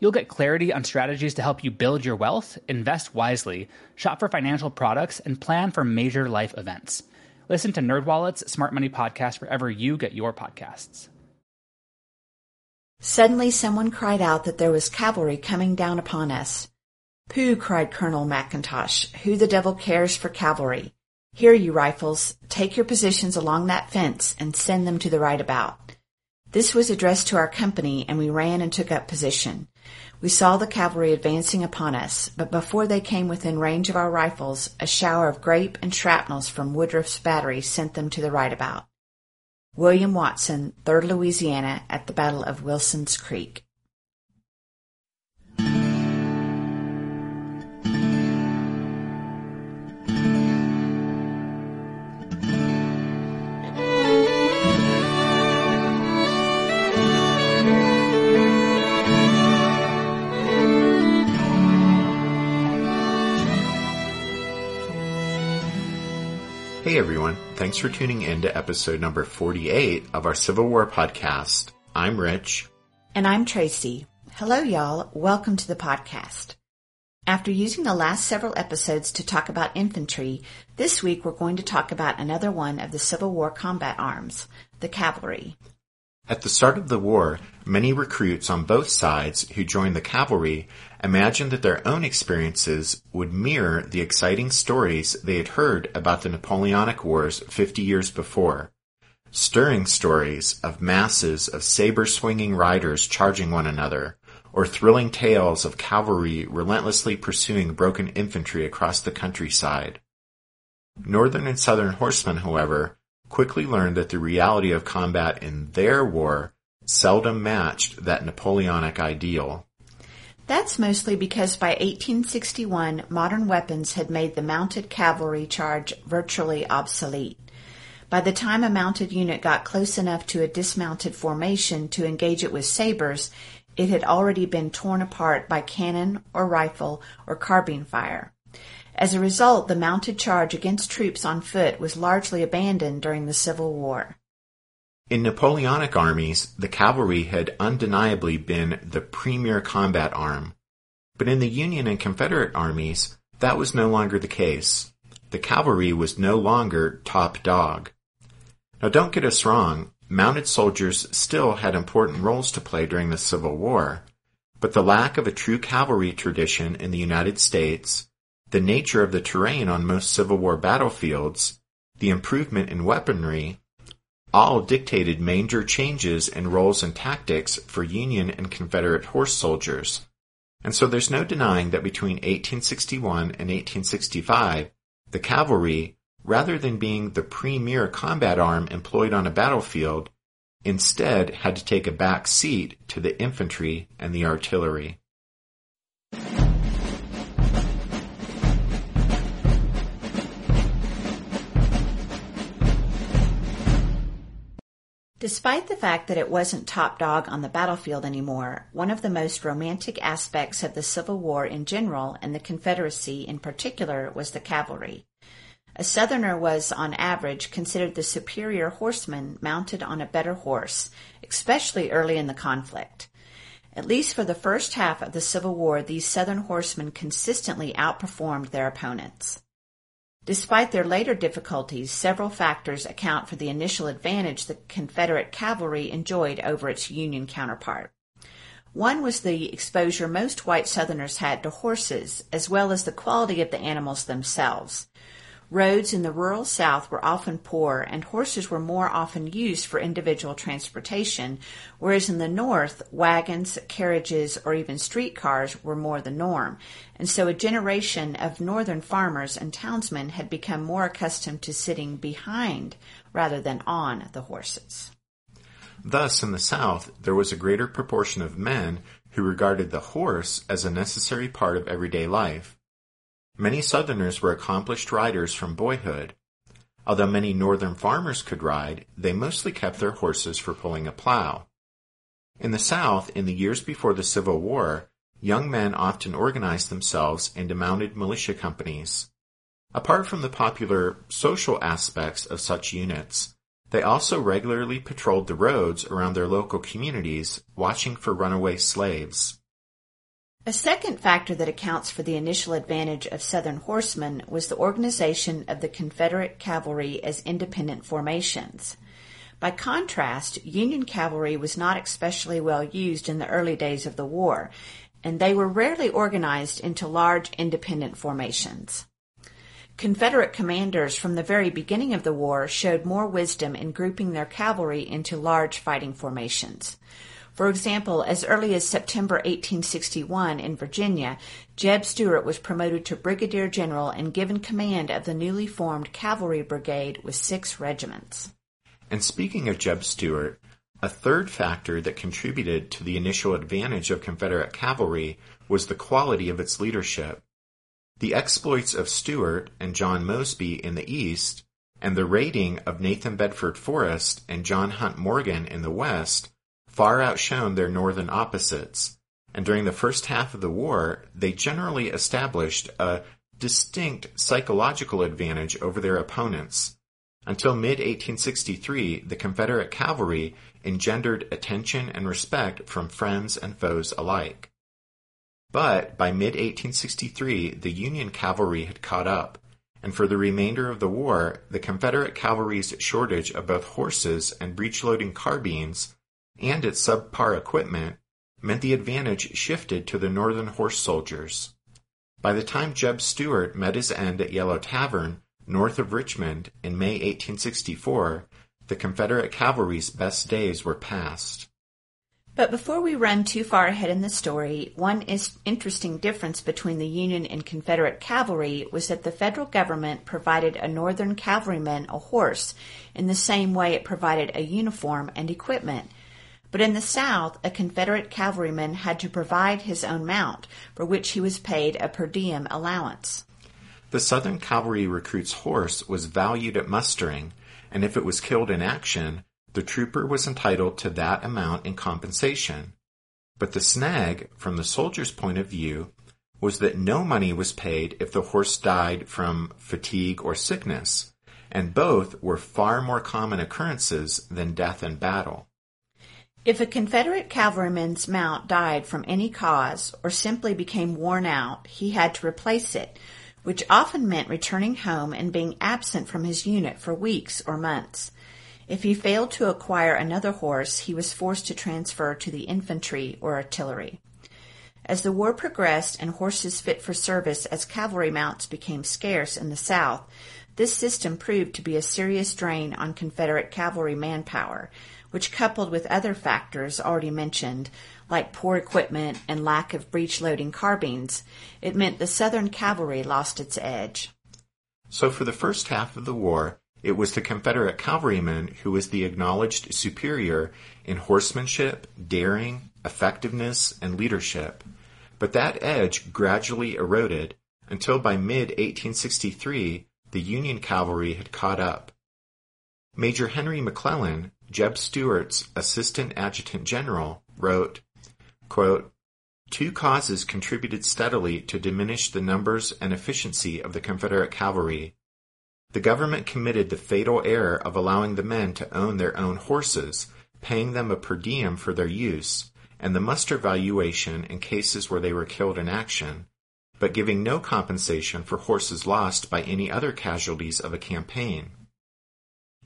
You'll get clarity on strategies to help you build your wealth, invest wisely, shop for financial products, and plan for major life events. Listen to NerdWallet's Smart Money Podcast wherever you get your podcasts. Suddenly someone cried out that there was cavalry coming down upon us. Pooh, cried Colonel McIntosh. Who the devil cares for cavalry? Here, you rifles, take your positions along that fence and send them to the right about. This was addressed to our company, and we ran and took up position. We saw the cavalry advancing upon us, but before they came within range of our rifles, a shower of grape and shrapnels from Woodruff's battery sent them to the right about. William Watson, 3rd Louisiana, at the Battle of Wilson's Creek. Hey everyone, thanks for tuning in to episode number 48 of our Civil War podcast. I'm Rich. And I'm Tracy. Hello y'all, welcome to the podcast. After using the last several episodes to talk about infantry, this week we're going to talk about another one of the Civil War combat arms, the cavalry. At the start of the war, many recruits on both sides who joined the cavalry imagined that their own experiences would mirror the exciting stories they had heard about the Napoleonic Wars 50 years before. Stirring stories of masses of saber-swinging riders charging one another, or thrilling tales of cavalry relentlessly pursuing broken infantry across the countryside. Northern and Southern horsemen, however, quickly learned that the reality of combat in their war seldom matched that Napoleonic ideal. That's mostly because by 1861, modern weapons had made the mounted cavalry charge virtually obsolete. By the time a mounted unit got close enough to a dismounted formation to engage it with sabers, it had already been torn apart by cannon or rifle or carbine fire. As a result, the mounted charge against troops on foot was largely abandoned during the Civil War. In Napoleonic armies, the cavalry had undeniably been the premier combat arm. But in the Union and Confederate armies, that was no longer the case. The cavalry was no longer top dog. Now don't get us wrong, mounted soldiers still had important roles to play during the Civil War, but the lack of a true cavalry tradition in the United States the nature of the terrain on most Civil War battlefields, the improvement in weaponry, all dictated major changes in roles and tactics for Union and Confederate horse soldiers. And so there's no denying that between 1861 and 1865, the cavalry, rather than being the premier combat arm employed on a battlefield, instead had to take a back seat to the infantry and the artillery. Despite the fact that it wasn't top dog on the battlefield anymore, one of the most romantic aspects of the Civil War in general and the Confederacy in particular was the cavalry. A Southerner was, on average, considered the superior horseman mounted on a better horse, especially early in the conflict. At least for the first half of the Civil War, these Southern horsemen consistently outperformed their opponents. Despite their later difficulties, several factors account for the initial advantage the Confederate cavalry enjoyed over its Union counterpart. One was the exposure most white Southerners had to horses, as well as the quality of the animals themselves. Roads in the rural South were often poor and horses were more often used for individual transportation, whereas in the North, wagons, carriages, or even streetcars were more the norm. And so a generation of Northern farmers and townsmen had become more accustomed to sitting behind rather than on the horses. Thus, in the South, there was a greater proportion of men who regarded the horse as a necessary part of everyday life Many Southerners were accomplished riders from boyhood. Although many Northern farmers could ride, they mostly kept their horses for pulling a plow. In the South, in the years before the Civil War, young men often organized themselves into mounted militia companies. Apart from the popular social aspects of such units, they also regularly patrolled the roads around their local communities, watching for runaway slaves. A second factor that accounts for the initial advantage of Southern horsemen was the organization of the Confederate cavalry as independent formations. By contrast, Union cavalry was not especially well used in the early days of the war, and they were rarely organized into large independent formations. Confederate commanders from the very beginning of the war showed more wisdom in grouping their cavalry into large fighting formations. For example, as early as September 1861 in Virginia, Jeb Stuart was promoted to brigadier general and given command of the newly formed cavalry brigade with six regiments. And speaking of Jeb Stuart, a third factor that contributed to the initial advantage of Confederate cavalry was the quality of its leadership. The exploits of Stuart and John Mosby in the East, and the raiding of Nathan Bedford Forrest and John Hunt Morgan in the West far outshone their northern opposites, and during the first half of the war, they generally established a distinct psychological advantage over their opponents. Until mid 1863, the Confederate cavalry engendered attention and respect from friends and foes alike. But by mid 1863, the Union cavalry had caught up, and for the remainder of the war, the Confederate cavalry's shortage of both horses and breech-loading carbines and its subpar equipment meant the advantage shifted to the Northern horse soldiers. By the time Jeb Stuart met his end at Yellow Tavern, north of Richmond, in May 1864, the Confederate cavalry's best days were past. But before we run too far ahead in the story, one interesting difference between the Union and Confederate cavalry was that the federal government provided a Northern cavalryman a horse in the same way it provided a uniform and equipment. But in the South, a Confederate cavalryman had to provide his own mount, for which he was paid a per diem allowance. The Southern cavalry recruit's horse was valued at mustering, and if it was killed in action, the trooper was entitled to that amount in compensation. But the snag, from the soldier's point of view, was that no money was paid if the horse died from fatigue or sickness, and both were far more common occurrences than death in battle. If a Confederate cavalryman's mount died from any cause or simply became worn out, he had to replace it, which often meant returning home and being absent from his unit for weeks or months. If he failed to acquire another horse, he was forced to transfer to the infantry or artillery. As the war progressed and horses fit for service as cavalry mounts became scarce in the South, this system proved to be a serious drain on Confederate cavalry manpower, which coupled with other factors already mentioned, like poor equipment and lack of breech loading carbines, it meant the Southern cavalry lost its edge. So for the first half of the war, it was the Confederate cavalryman who was the acknowledged superior in horsemanship, daring, effectiveness, and leadership. But that edge gradually eroded until by mid 1863 the Union cavalry had caught up. Major Henry McClellan, Jeb Stuart's assistant adjutant general, wrote, quote, Two causes contributed steadily to diminish the numbers and efficiency of the Confederate cavalry the government committed the fatal error of allowing the men to own their own horses, paying them a per diem for their use, and the muster valuation in cases where they were killed in action, but giving no compensation for horses lost by any other casualties of a campaign.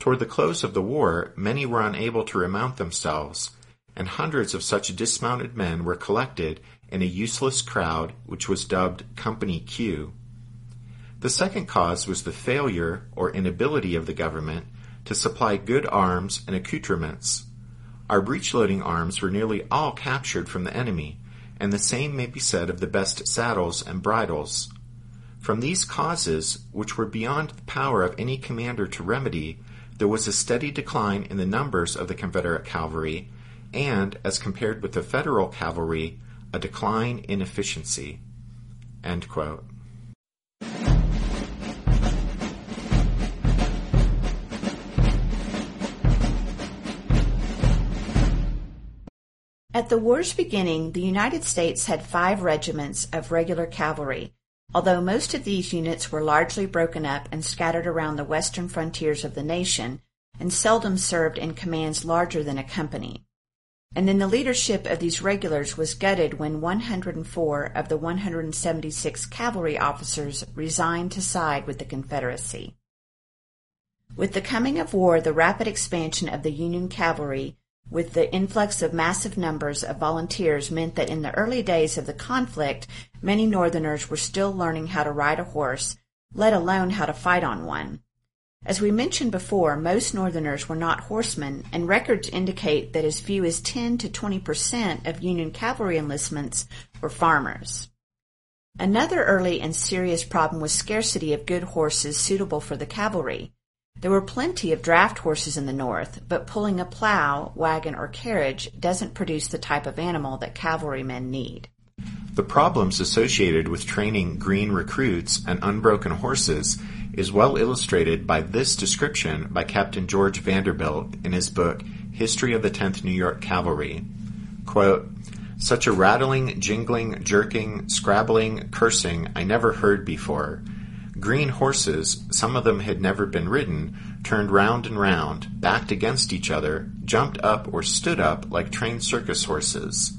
Toward the close of the war, many were unable to remount themselves, and hundreds of such dismounted men were collected in a useless crowd which was dubbed Company Q. The second cause was the failure or inability of the government to supply good arms and accoutrements. Our breech-loading arms were nearly all captured from the enemy, and the same may be said of the best saddles and bridles. From these causes, which were beyond the power of any commander to remedy, there was a steady decline in the numbers of the Confederate cavalry, and, as compared with the Federal cavalry, a decline in efficiency. At the war's beginning, the United States had five regiments of regular cavalry although most of these units were largely broken up and scattered around the western frontiers of the nation and seldom served in commands larger than a company. And then the leadership of these regulars was gutted when 104 of the 176 cavalry officers resigned to side with the Confederacy. With the coming of war, the rapid expansion of the Union cavalry with the influx of massive numbers of volunteers meant that in the early days of the conflict, many Northerners were still learning how to ride a horse, let alone how to fight on one. As we mentioned before, most Northerners were not horsemen, and records indicate that as few as 10 to 20 percent of Union cavalry enlistments were farmers. Another early and serious problem was scarcity of good horses suitable for the cavalry. There were plenty of draft horses in the North, but pulling a plow, wagon, or carriage doesn't produce the type of animal that cavalrymen need. The problems associated with training green recruits and unbroken horses is well illustrated by this description by Captain George Vanderbilt in his book History of the 10th New York Cavalry. Quote, Such a rattling, jingling, jerking, scrabbling, cursing I never heard before. Green horses, some of them had never been ridden, turned round and round, backed against each other, jumped up or stood up like trained circus horses.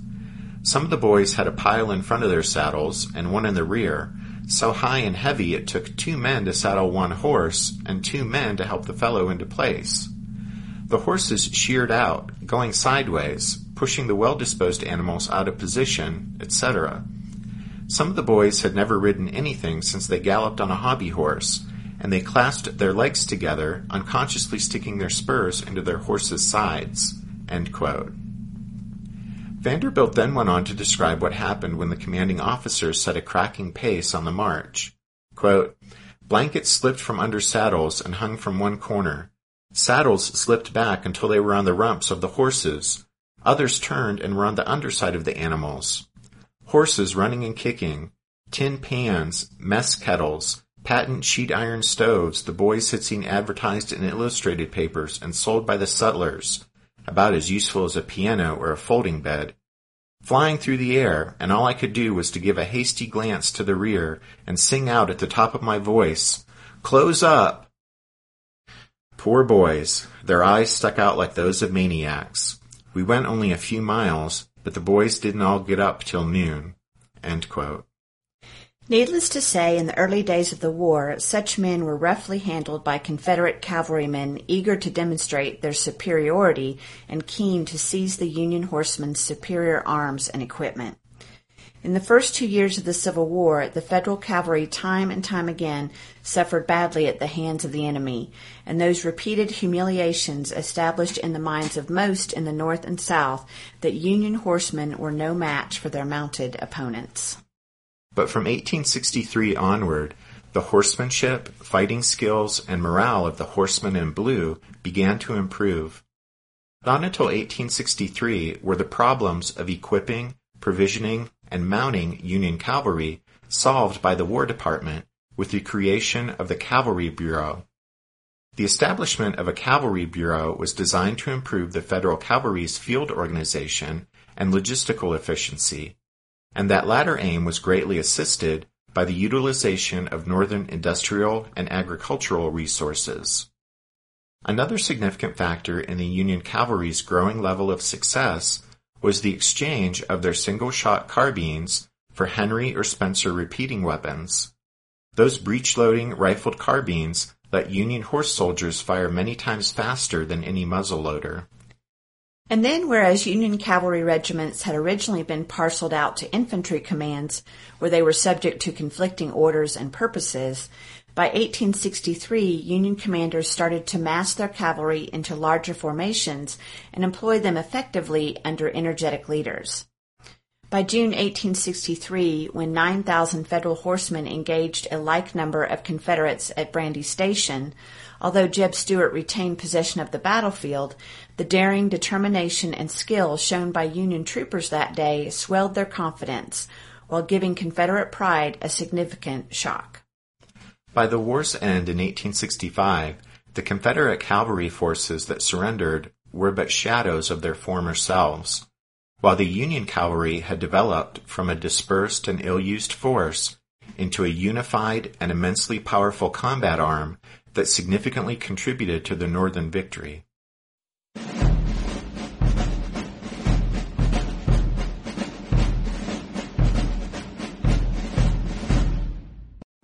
Some of the boys had a pile in front of their saddles and one in the rear, so high and heavy it took two men to saddle one horse and two men to help the fellow into place. The horses sheered out, going sideways, pushing the well-disposed animals out of position, etc. Some of the boys had never ridden anything since they galloped on a hobby horse, and they clasped their legs together, unconsciously sticking their spurs into their horses' sides. Vanderbilt then went on to describe what happened when the commanding officers set a cracking pace on the march. Quote, Blankets slipped from under saddles and hung from one corner. Saddles slipped back until they were on the rumps of the horses. Others turned and were on the underside of the animals horses running and kicking, tin pans, mess kettles, patent sheet iron stoves the boys had seen advertised in illustrated papers and sold by the sutlers, about as useful as a piano or a folding bed, flying through the air, and all I could do was to give a hasty glance to the rear and sing out at the top of my voice, Close up! Poor boys, their eyes stuck out like those of maniacs. We went only a few miles, but the boys didn't all get up till noon. Needless to say, in the early days of the war, such men were roughly handled by Confederate cavalrymen eager to demonstrate their superiority and keen to seize the Union horsemen's superior arms and equipment. In the first two years of the Civil War, the Federal cavalry time and time again suffered badly at the hands of the enemy, and those repeated humiliations established in the minds of most in the North and South that Union horsemen were no match for their mounted opponents. But from 1863 onward, the horsemanship, fighting skills, and morale of the horsemen in blue began to improve. Not until 1863 were the problems of equipping, provisioning, and mounting Union cavalry solved by the War Department with the creation of the Cavalry Bureau. The establishment of a Cavalry Bureau was designed to improve the Federal Cavalry's field organization and logistical efficiency, and that latter aim was greatly assisted by the utilization of northern industrial and agricultural resources. Another significant factor in the Union Cavalry's growing level of success was the exchange of their single-shot carbines for Henry or Spencer repeating weapons. Those breech-loading rifled carbines let Union horse soldiers fire many times faster than any muzzleloader. And then, whereas Union cavalry regiments had originally been parceled out to infantry commands, where they were subject to conflicting orders and purposes, by 1863, Union commanders started to mass their cavalry into larger formations and employ them effectively under energetic leaders. By June 1863, when 9,000 Federal horsemen engaged a like number of Confederates at Brandy Station, although Jeb Stuart retained possession of the battlefield, the daring, determination, and skill shown by Union troopers that day swelled their confidence, while giving Confederate pride a significant shock. By the war's end in 1865, the Confederate cavalry forces that surrendered were but shadows of their former selves. while the Union cavalry had developed from a dispersed and ill-used force into a unified and immensely powerful combat arm that significantly contributed to the Northern victory.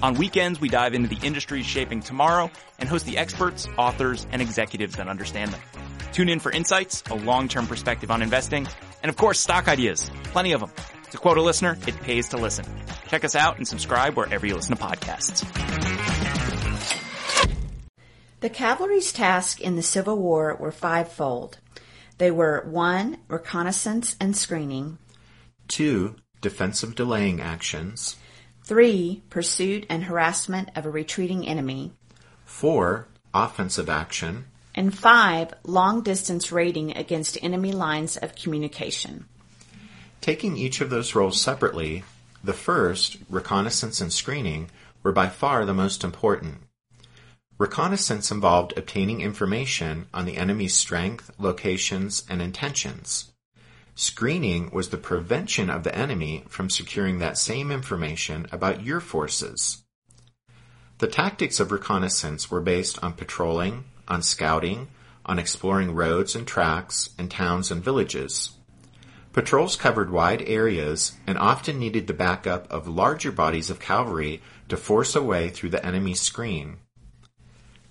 On weekends, we dive into the industries shaping tomorrow and host the experts, authors, and executives that understand them. Tune in for insights, a long-term perspective on investing, and of course, stock ideas. Plenty of them. To quote a listener, it pays to listen. Check us out and subscribe wherever you listen to podcasts. The cavalry's task in the Civil War were fivefold. They were 1. Reconnaissance and screening. 2. Defensive delaying actions. 3. Pursuit and harassment of a retreating enemy. 4. Offensive action. And 5. Long distance raiding against enemy lines of communication. Taking each of those roles separately, the first, reconnaissance and screening, were by far the most important. Reconnaissance involved obtaining information on the enemy's strength, locations, and intentions. Screening was the prevention of the enemy from securing that same information about your forces. The tactics of reconnaissance were based on patrolling, on scouting, on exploring roads and tracks, and towns and villages. Patrols covered wide areas and often needed the backup of larger bodies of cavalry to force a way through the enemy's screen.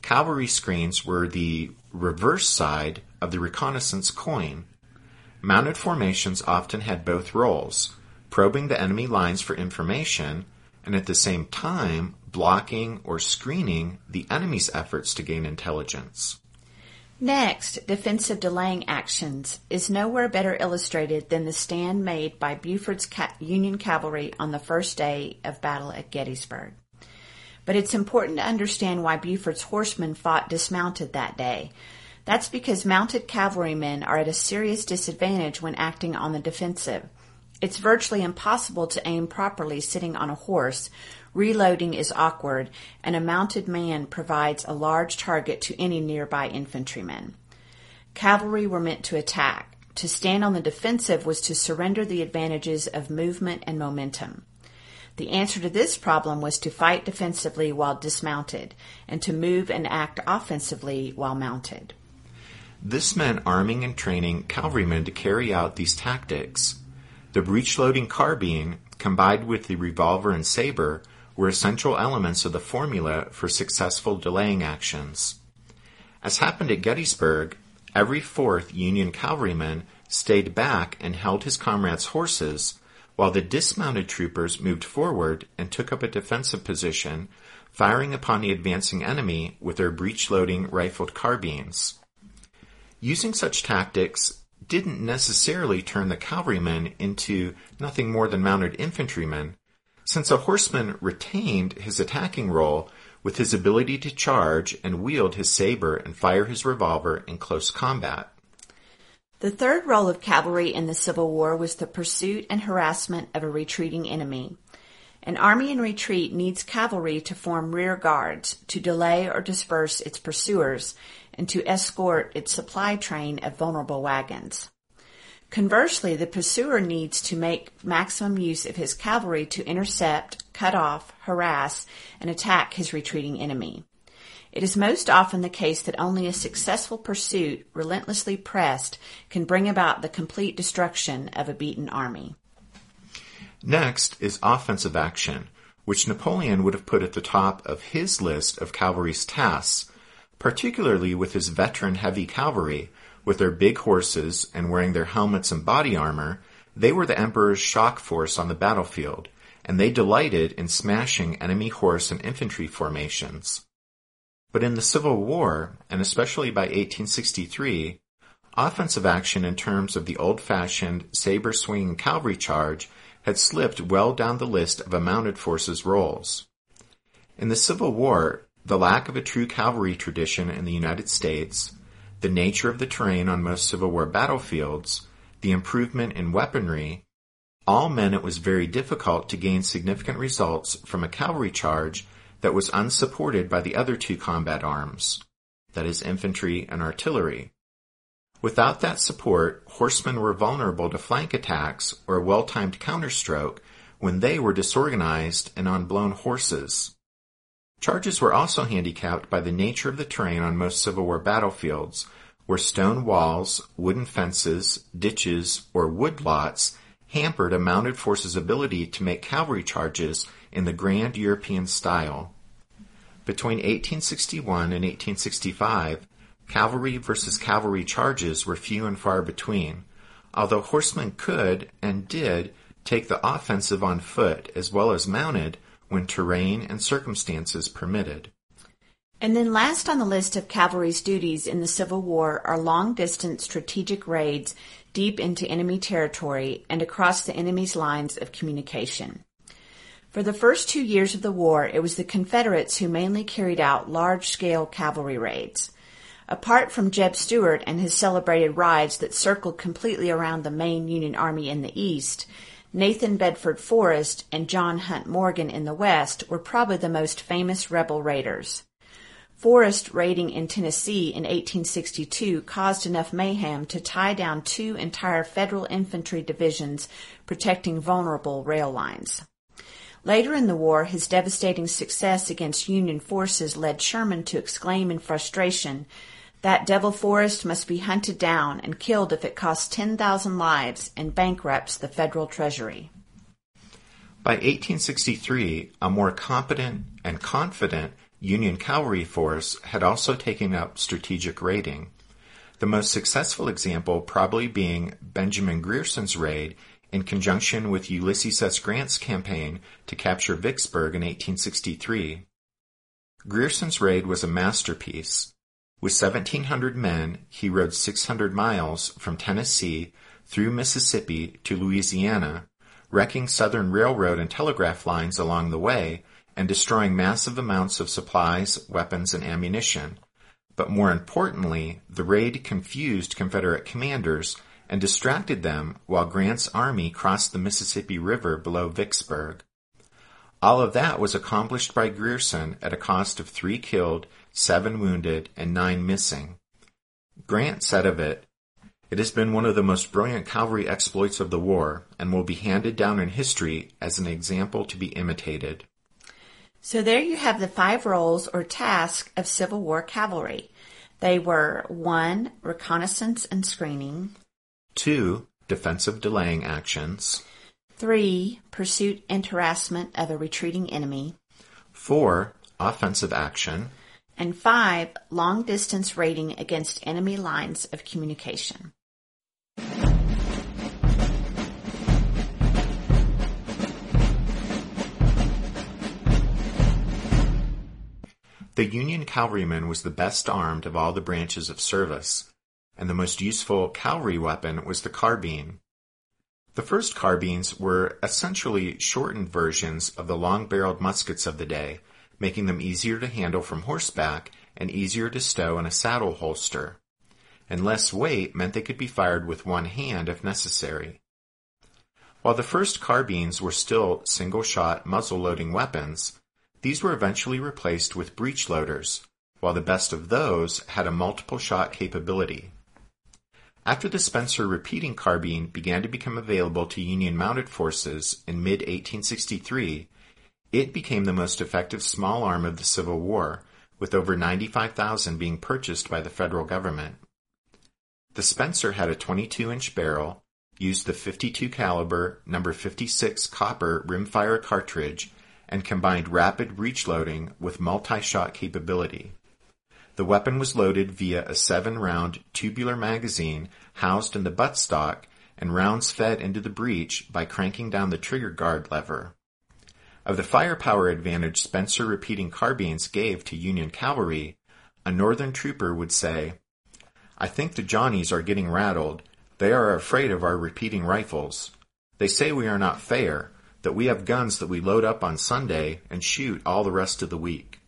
Cavalry screens were the reverse side of the reconnaissance coin. Mounted formations often had both roles, probing the enemy lines for information and at the same time blocking or screening the enemy's efforts to gain intelligence. Next, defensive delaying actions is nowhere better illustrated than the stand made by Buford's Union cavalry on the first day of battle at Gettysburg. But it's important to understand why Buford's horsemen fought dismounted that day. That's because mounted cavalrymen are at a serious disadvantage when acting on the defensive. It's virtually impossible to aim properly sitting on a horse. Reloading is awkward, and a mounted man provides a large target to any nearby infantryman. Cavalry were meant to attack. To stand on the defensive was to surrender the advantages of movement and momentum. The answer to this problem was to fight defensively while dismounted, and to move and act offensively while mounted. This meant arming and training cavalrymen to carry out these tactics. The breech-loading carbine, combined with the revolver and saber, were essential elements of the formula for successful delaying actions. As happened at Gettysburg, every fourth Union cavalryman stayed back and held his comrades' horses, while the dismounted troopers moved forward and took up a defensive position, firing upon the advancing enemy with their breech-loading rifled carbines. Using such tactics didn't necessarily turn the cavalrymen into nothing more than mounted infantrymen, since a horseman retained his attacking role with his ability to charge and wield his saber and fire his revolver in close combat. The third role of cavalry in the Civil War was the pursuit and harassment of a retreating enemy. An army in retreat needs cavalry to form rear guards, to delay or disperse its pursuers, and to escort its supply train of vulnerable wagons. Conversely, the pursuer needs to make maximum use of his cavalry to intercept, cut off, harass, and attack his retreating enemy. It is most often the case that only a successful pursuit, relentlessly pressed, can bring about the complete destruction of a beaten army. Next is offensive action, which Napoleon would have put at the top of his list of cavalry's tasks, particularly with his veteran heavy cavalry, with their big horses and wearing their helmets and body armor, they were the emperor's shock force on the battlefield, and they delighted in smashing enemy horse and infantry formations. But in the Civil War, and especially by 1863, offensive action in terms of the old-fashioned saber-swinging cavalry charge had slipped well down the list of a mounted forces roles. In the Civil War, the lack of a true cavalry tradition in the United States, the nature of the terrain on most Civil War battlefields, the improvement in weaponry, all meant it was very difficult to gain significant results from a cavalry charge that was unsupported by the other two combat arms, that is, infantry and artillery. Without that support, horsemen were vulnerable to flank attacks or a well-timed counterstroke when they were disorganized and on blown horses. Charges were also handicapped by the nature of the terrain on most Civil War battlefields, where stone walls, wooden fences, ditches, or wood lots hampered a mounted force's ability to make cavalry charges in the grand European style. Between 1861 and 1865, cavalry versus cavalry charges were few and far between, although horsemen could, and did, take the offensive on foot as well as mounted when terrain and circumstances permitted. And then last on the list of cavalry's duties in the Civil War are long distance strategic raids deep into enemy territory and across the enemy's lines of communication. For the first two years of the war, it was the Confederates who mainly carried out large scale cavalry raids. Apart from Jeb Stuart and his celebrated rides that circled completely around the main Union Army in the East, Nathan Bedford Forrest and John Hunt Morgan in the West were probably the most famous rebel raiders. Forrest raiding in Tennessee in 1862 caused enough mayhem to tie down two entire federal infantry divisions protecting vulnerable rail lines. Later in the war, his devastating success against Union forces led Sherman to exclaim in frustration, that devil Forrest must be hunted down and killed if it costs 10,000 lives and bankrupts the federal treasury. By 1863, a more competent and confident Union cavalry force had also taken up strategic raiding. The most successful example probably being Benjamin Grierson's raid in conjunction with Ulysses S. Grant's campaign to capture Vicksburg in 1863. Grierson's raid was a masterpiece. With 1,700 men, he rode 600 miles from Tennessee through Mississippi to Louisiana, wrecking Southern railroad and telegraph lines along the way and destroying massive amounts of supplies, weapons, and ammunition. But more importantly, the raid confused Confederate commanders and distracted them while Grant's army crossed the Mississippi River below Vicksburg. All of that was accomplished by Grierson at a cost of three killed, seven wounded, and nine missing. Grant said of it, It has been one of the most brilliant cavalry exploits of the war, and will be handed down in history as an example to be imitated. So there you have the five roles or tasks of Civil War cavalry. They were 1. Reconnaissance and screening. 2. Defensive delaying actions. 3. Pursuit and harassment of a retreating enemy. 4. Offensive action and five, long distance raiding against enemy lines of communication. The Union cavalryman was the best armed of all the branches of service, and the most useful cavalry weapon was the carbine. The first carbines were essentially shortened versions of the long-barreled muskets of the day, making them easier to handle from horseback and easier to stow in a saddle holster. And less weight meant they could be fired with one hand if necessary. While the first carbines were still single-shot muzzle-loading weapons, these were eventually replaced with breech loaders, while the best of those had a multiple shot capability. After the Spencer repeating carbine began to become available to Union mounted forces in mid 1863, it became the most effective small arm of the Civil War, with over 95,000 being purchased by the federal government. The Spencer had a 22-inch barrel, used the 52 caliber number 56 copper rimfire cartridge, and combined rapid breech loading with multi-shot capability. The weapon was loaded via a seven-round tubular magazine housed in the buttstock and rounds fed into the breech by cranking down the trigger guard lever. Of the firepower advantage Spencer repeating carbines gave to Union cavalry, a Northern trooper would say, I think the Johnnies are getting rattled. They are afraid of our repeating rifles. They say we are not fair, that we have guns that we load up on Sunday and shoot all the rest of the week.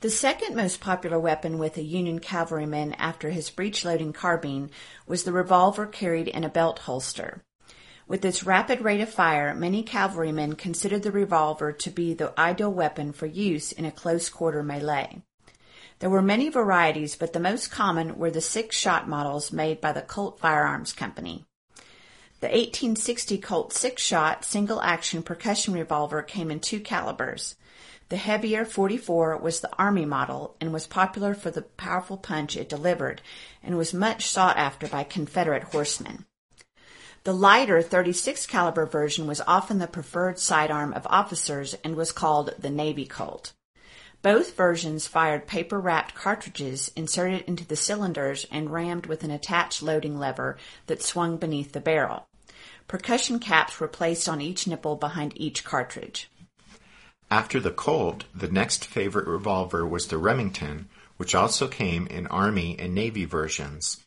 The second most popular weapon with a Union cavalryman after his breech loading carbine was the revolver carried in a belt holster. With its rapid rate of fire, many cavalrymen considered the revolver to be the ideal weapon for use in a close quarter melee. There were many varieties, but the most common were the six shot models made by the Colt Firearms Company. The 1860 Colt six shot single action percussion revolver came in two calibers. The heavier 44 was the Army model and was popular for the powerful punch it delivered and was much sought after by Confederate horsemen. The lighter 36 caliber version was often the preferred sidearm of officers and was called the Navy Colt. Both versions fired paper wrapped cartridges inserted into the cylinders and rammed with an attached loading lever that swung beneath the barrel. Percussion caps were placed on each nipple behind each cartridge. After the Colt, the next favorite revolver was the Remington, which also came in Army and Navy versions.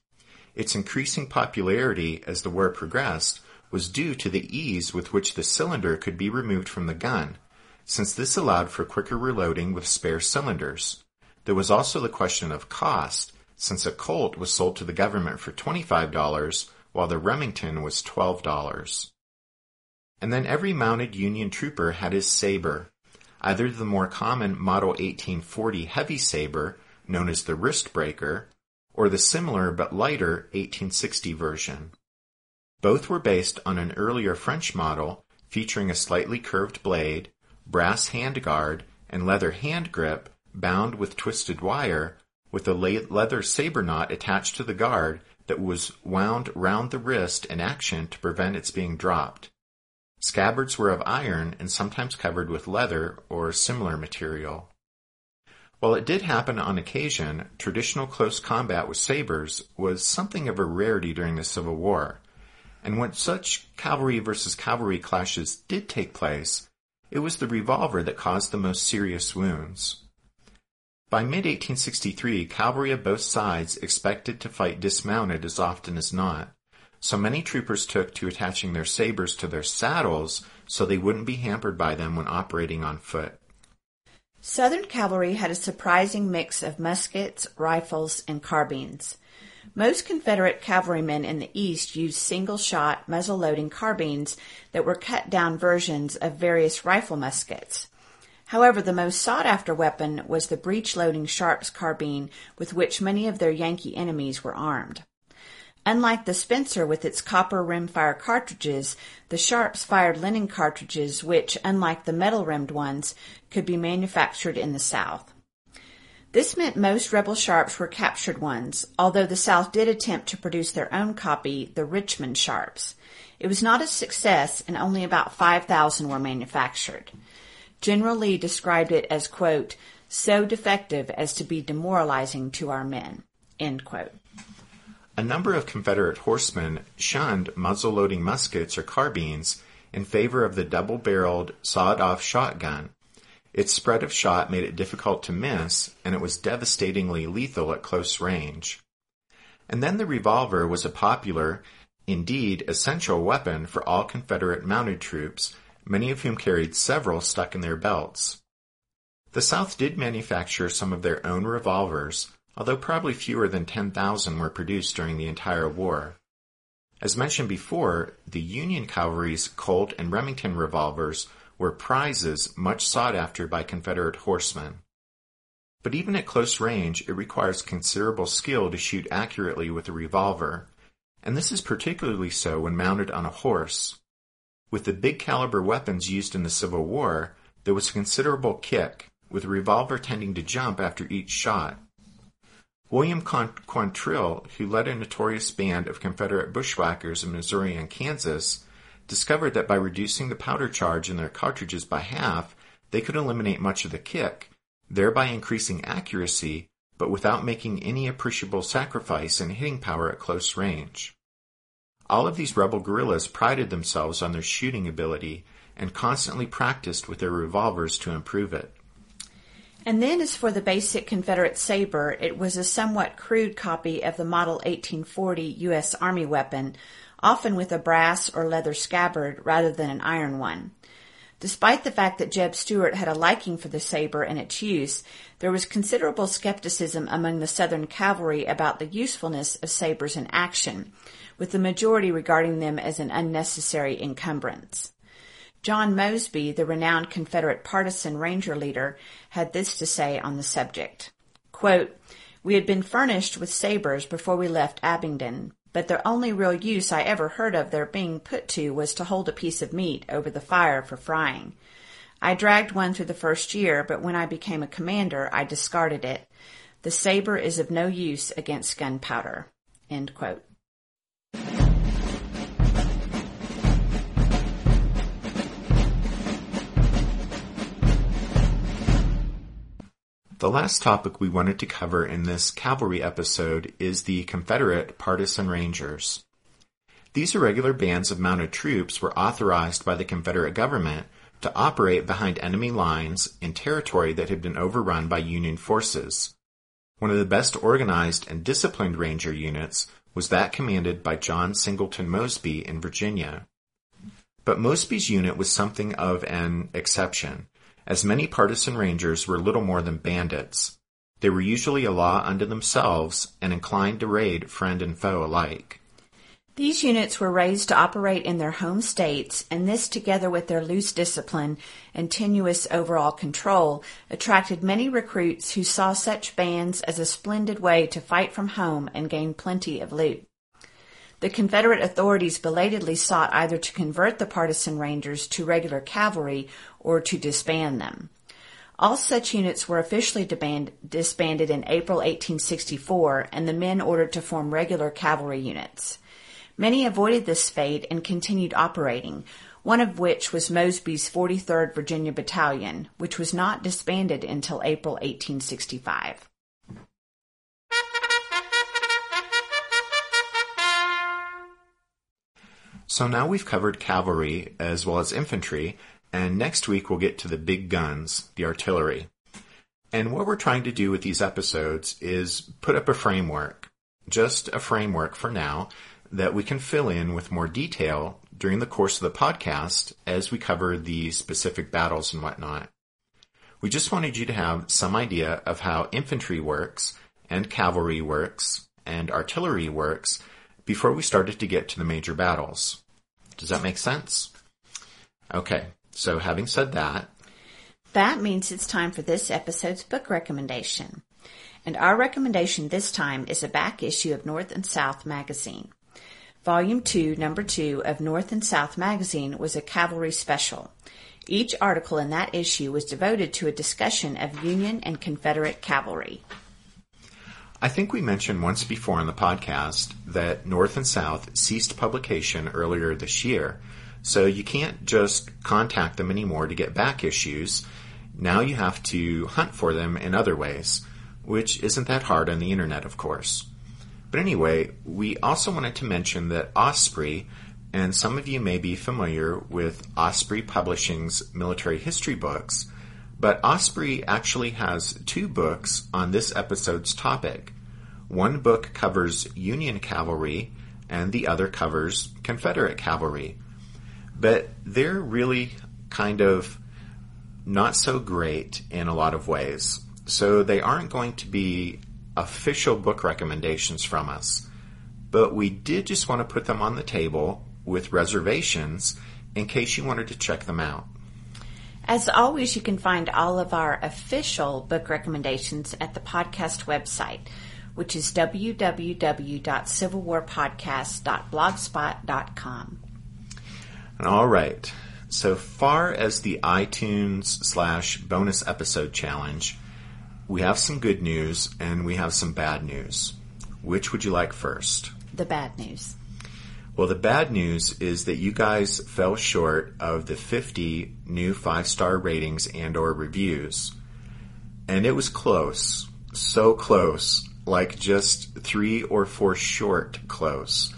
Its increasing popularity as the war progressed was due to the ease with which the cylinder could be removed from the gun, since this allowed for quicker reloading with spare cylinders. There was also the question of cost, since a Colt was sold to the government for $25 while the Remington was $12. And then every mounted Union trooper had his saber, either the more common Model 1840 heavy saber, known as the wrist breaker, or the similar but lighter 1860 version. Both were based on an earlier French model featuring a slightly curved blade, brass handguard, and leather hand grip bound with twisted wire with a leather saber knot attached to the guard that was wound round the wrist in action to prevent its being dropped. Scabbards were of iron and sometimes covered with leather or similar material. While it did happen on occasion, traditional close combat with sabers was something of a rarity during the Civil War. And when such cavalry versus cavalry clashes did take place, it was the revolver that caused the most serious wounds. By mid-1863, cavalry of both sides expected to fight dismounted as often as not, so many troopers took to attaching their sabers to their saddles so they wouldn't be hampered by them when operating on foot. Southern cavalry had a surprising mix of muskets, rifles, and carbines. Most Confederate cavalrymen in the East used single shot, muzzle loading carbines that were cut down versions of various rifle muskets. However, the most sought after weapon was the breech loading Sharps carbine with which many of their Yankee enemies were armed. Unlike the Spencer with its copper rimfire cartridges, the Sharps fired linen cartridges which, unlike the metal rimmed ones, could be manufactured in the South. This meant most rebel Sharps were captured ones, although the South did attempt to produce their own copy, the Richmond Sharps. It was not a success and only about 5,000 were manufactured. General Lee described it as, quote, so defective as to be demoralizing to our men, end quote. A number of Confederate horsemen shunned muzzle-loading muskets or carbines in favor of the double-barreled, sawed-off shotgun. Its spread of shot made it difficult to miss, and it was devastatingly lethal at close range. And then the revolver was a popular, indeed essential weapon for all Confederate mounted troops, many of whom carried several stuck in their belts. The South did manufacture some of their own revolvers, although probably fewer than 10,000 were produced during the entire war. As mentioned before, the Union cavalry's Colt and Remington revolvers were prizes much sought after by Confederate horsemen. But even at close range, it requires considerable skill to shoot accurately with a revolver, and this is particularly so when mounted on a horse. With the big caliber weapons used in the Civil War, there was a considerable kick, with a revolver tending to jump after each shot. William Quantrill, who led a notorious band of Confederate bushwhackers in Missouri and Kansas, discovered that by reducing the powder charge in their cartridges by half, they could eliminate much of the kick, thereby increasing accuracy, but without making any appreciable sacrifice in hitting power at close range. All of these rebel guerrillas prided themselves on their shooting ability and constantly practiced with their revolvers to improve it. And then, as for the basic Confederate saber, it was a somewhat crude copy of the Model 1840 U.S. Army weapon, often with a brass or leather scabbard rather than an iron one. Despite the fact that Jeb Stuart had a liking for the saber and its use, there was considerable skepticism among the Southern cavalry about the usefulness of sabers in action, with the majority regarding them as an unnecessary encumbrance. John Mosby, the renowned Confederate partisan ranger leader, had this to say on the subject. Quote, we had been furnished with sabers before we left Abingdon, but the only real use I ever heard of their being put to was to hold a piece of meat over the fire for frying. I dragged one through the first year, but when I became a commander, I discarded it. The saber is of no use against gunpowder. The last topic we wanted to cover in this cavalry episode is the Confederate Partisan Rangers. These irregular bands of mounted troops were authorized by the Confederate government to operate behind enemy lines in territory that had been overrun by Union forces. One of the best organized and disciplined ranger units was that commanded by John Singleton Mosby in Virginia. But Mosby's unit was something of an exception as many partisan rangers were little more than bandits. They were usually a law unto themselves and inclined to raid friend and foe alike. These units were raised to operate in their home states, and this, together with their loose discipline and tenuous overall control, attracted many recruits who saw such bands as a splendid way to fight from home and gain plenty of loot. The Confederate authorities belatedly sought either to convert the partisan Rangers to regular cavalry or to disband them. All such units were officially disbanded in April 1864 and the men ordered to form regular cavalry units. Many avoided this fate and continued operating, one of which was Mosby's 43rd Virginia Battalion, which was not disbanded until April 1865. So now we've covered cavalry as well as infantry, and next week we'll get to the big guns, the artillery. And what we're trying to do with these episodes is put up a framework, just a framework for now, that we can fill in with more detail during the course of the podcast as we cover the specific battles and whatnot. We just wanted you to have some idea of how infantry works and cavalry works and artillery works before we started to get to the major battles. Does that make sense? Okay, so having said that, that means it's time for this episode's book recommendation. And our recommendation this time is a back issue of North and South magazine. Volume 2, Number 2 of North and South magazine was a cavalry special. Each article in that issue was devoted to a discussion of Union and Confederate cavalry. I think we mentioned once before on the podcast that North and South ceased publication earlier this year. So you can't just contact them anymore to get back issues. Now you have to hunt for them in other ways, which isn't that hard on the internet, of course. But anyway, we also wanted to mention that Osprey, and some of you may be familiar with Osprey Publishing's military history books, but Osprey actually has two books on this episode's topic. One book covers Union cavalry and the other covers Confederate cavalry. But they're really kind of not so great in a lot of ways. So they aren't going to be official book recommendations from us. But we did just want to put them on the table with reservations in case you wanted to check them out. As always, you can find all of our official book recommendations at the podcast website, which is www.civilwarpodcast.blogspot.com. All right. So far as the iTunes slash bonus episode challenge, we have some good news and we have some bad news. Which would you like first? The bad news. Well, the bad news is that you guys fell short of the 50 new five-star ratings and or reviews. And it was close. So close. Like just three or four short close.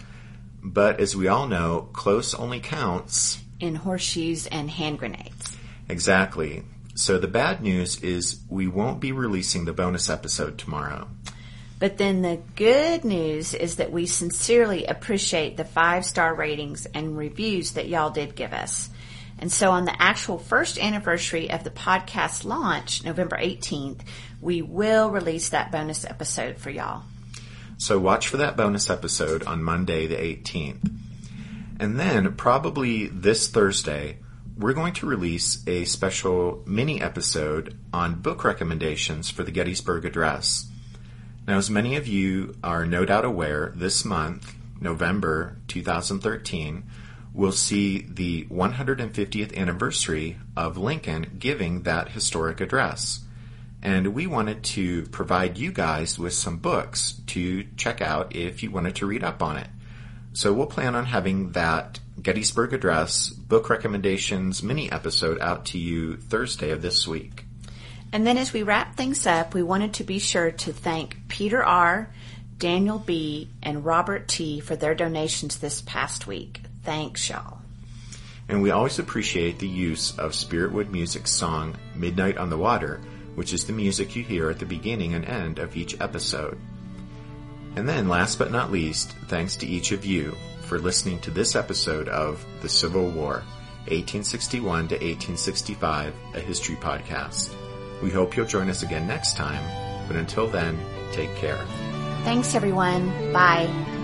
But as we all know, close only counts in horseshoes and hand grenades. Exactly. So the bad news is we won't be releasing the bonus episode tomorrow. But then the good news is that we sincerely appreciate the five star ratings and reviews that y'all did give us. And so on the actual first anniversary of the podcast launch, November 18th, we will release that bonus episode for y'all. So watch for that bonus episode on Monday the 18th. And then probably this Thursday, we're going to release a special mini episode on book recommendations for the Gettysburg Address. Now, as many of you are no doubt aware, this month, November 2013, we'll see the 150th anniversary of Lincoln giving that historic address. And we wanted to provide you guys with some books to check out if you wanted to read up on it. So we'll plan on having that Gettysburg Address book recommendations mini episode out to you Thursday of this week. And then as we wrap things up, we wanted to be sure to thank Peter R., Daniel B., and Robert T. for their donations this past week. Thanks, y'all. And we always appreciate the use of Spiritwood Music's song Midnight on the Water, which is the music you hear at the beginning and end of each episode. And then, last but not least, thanks to each of you for listening to this episode of The Civil War, 1861 to 1865, a history podcast. We hope you'll join us again next time, but until then, take care. Thanks, everyone. Bye.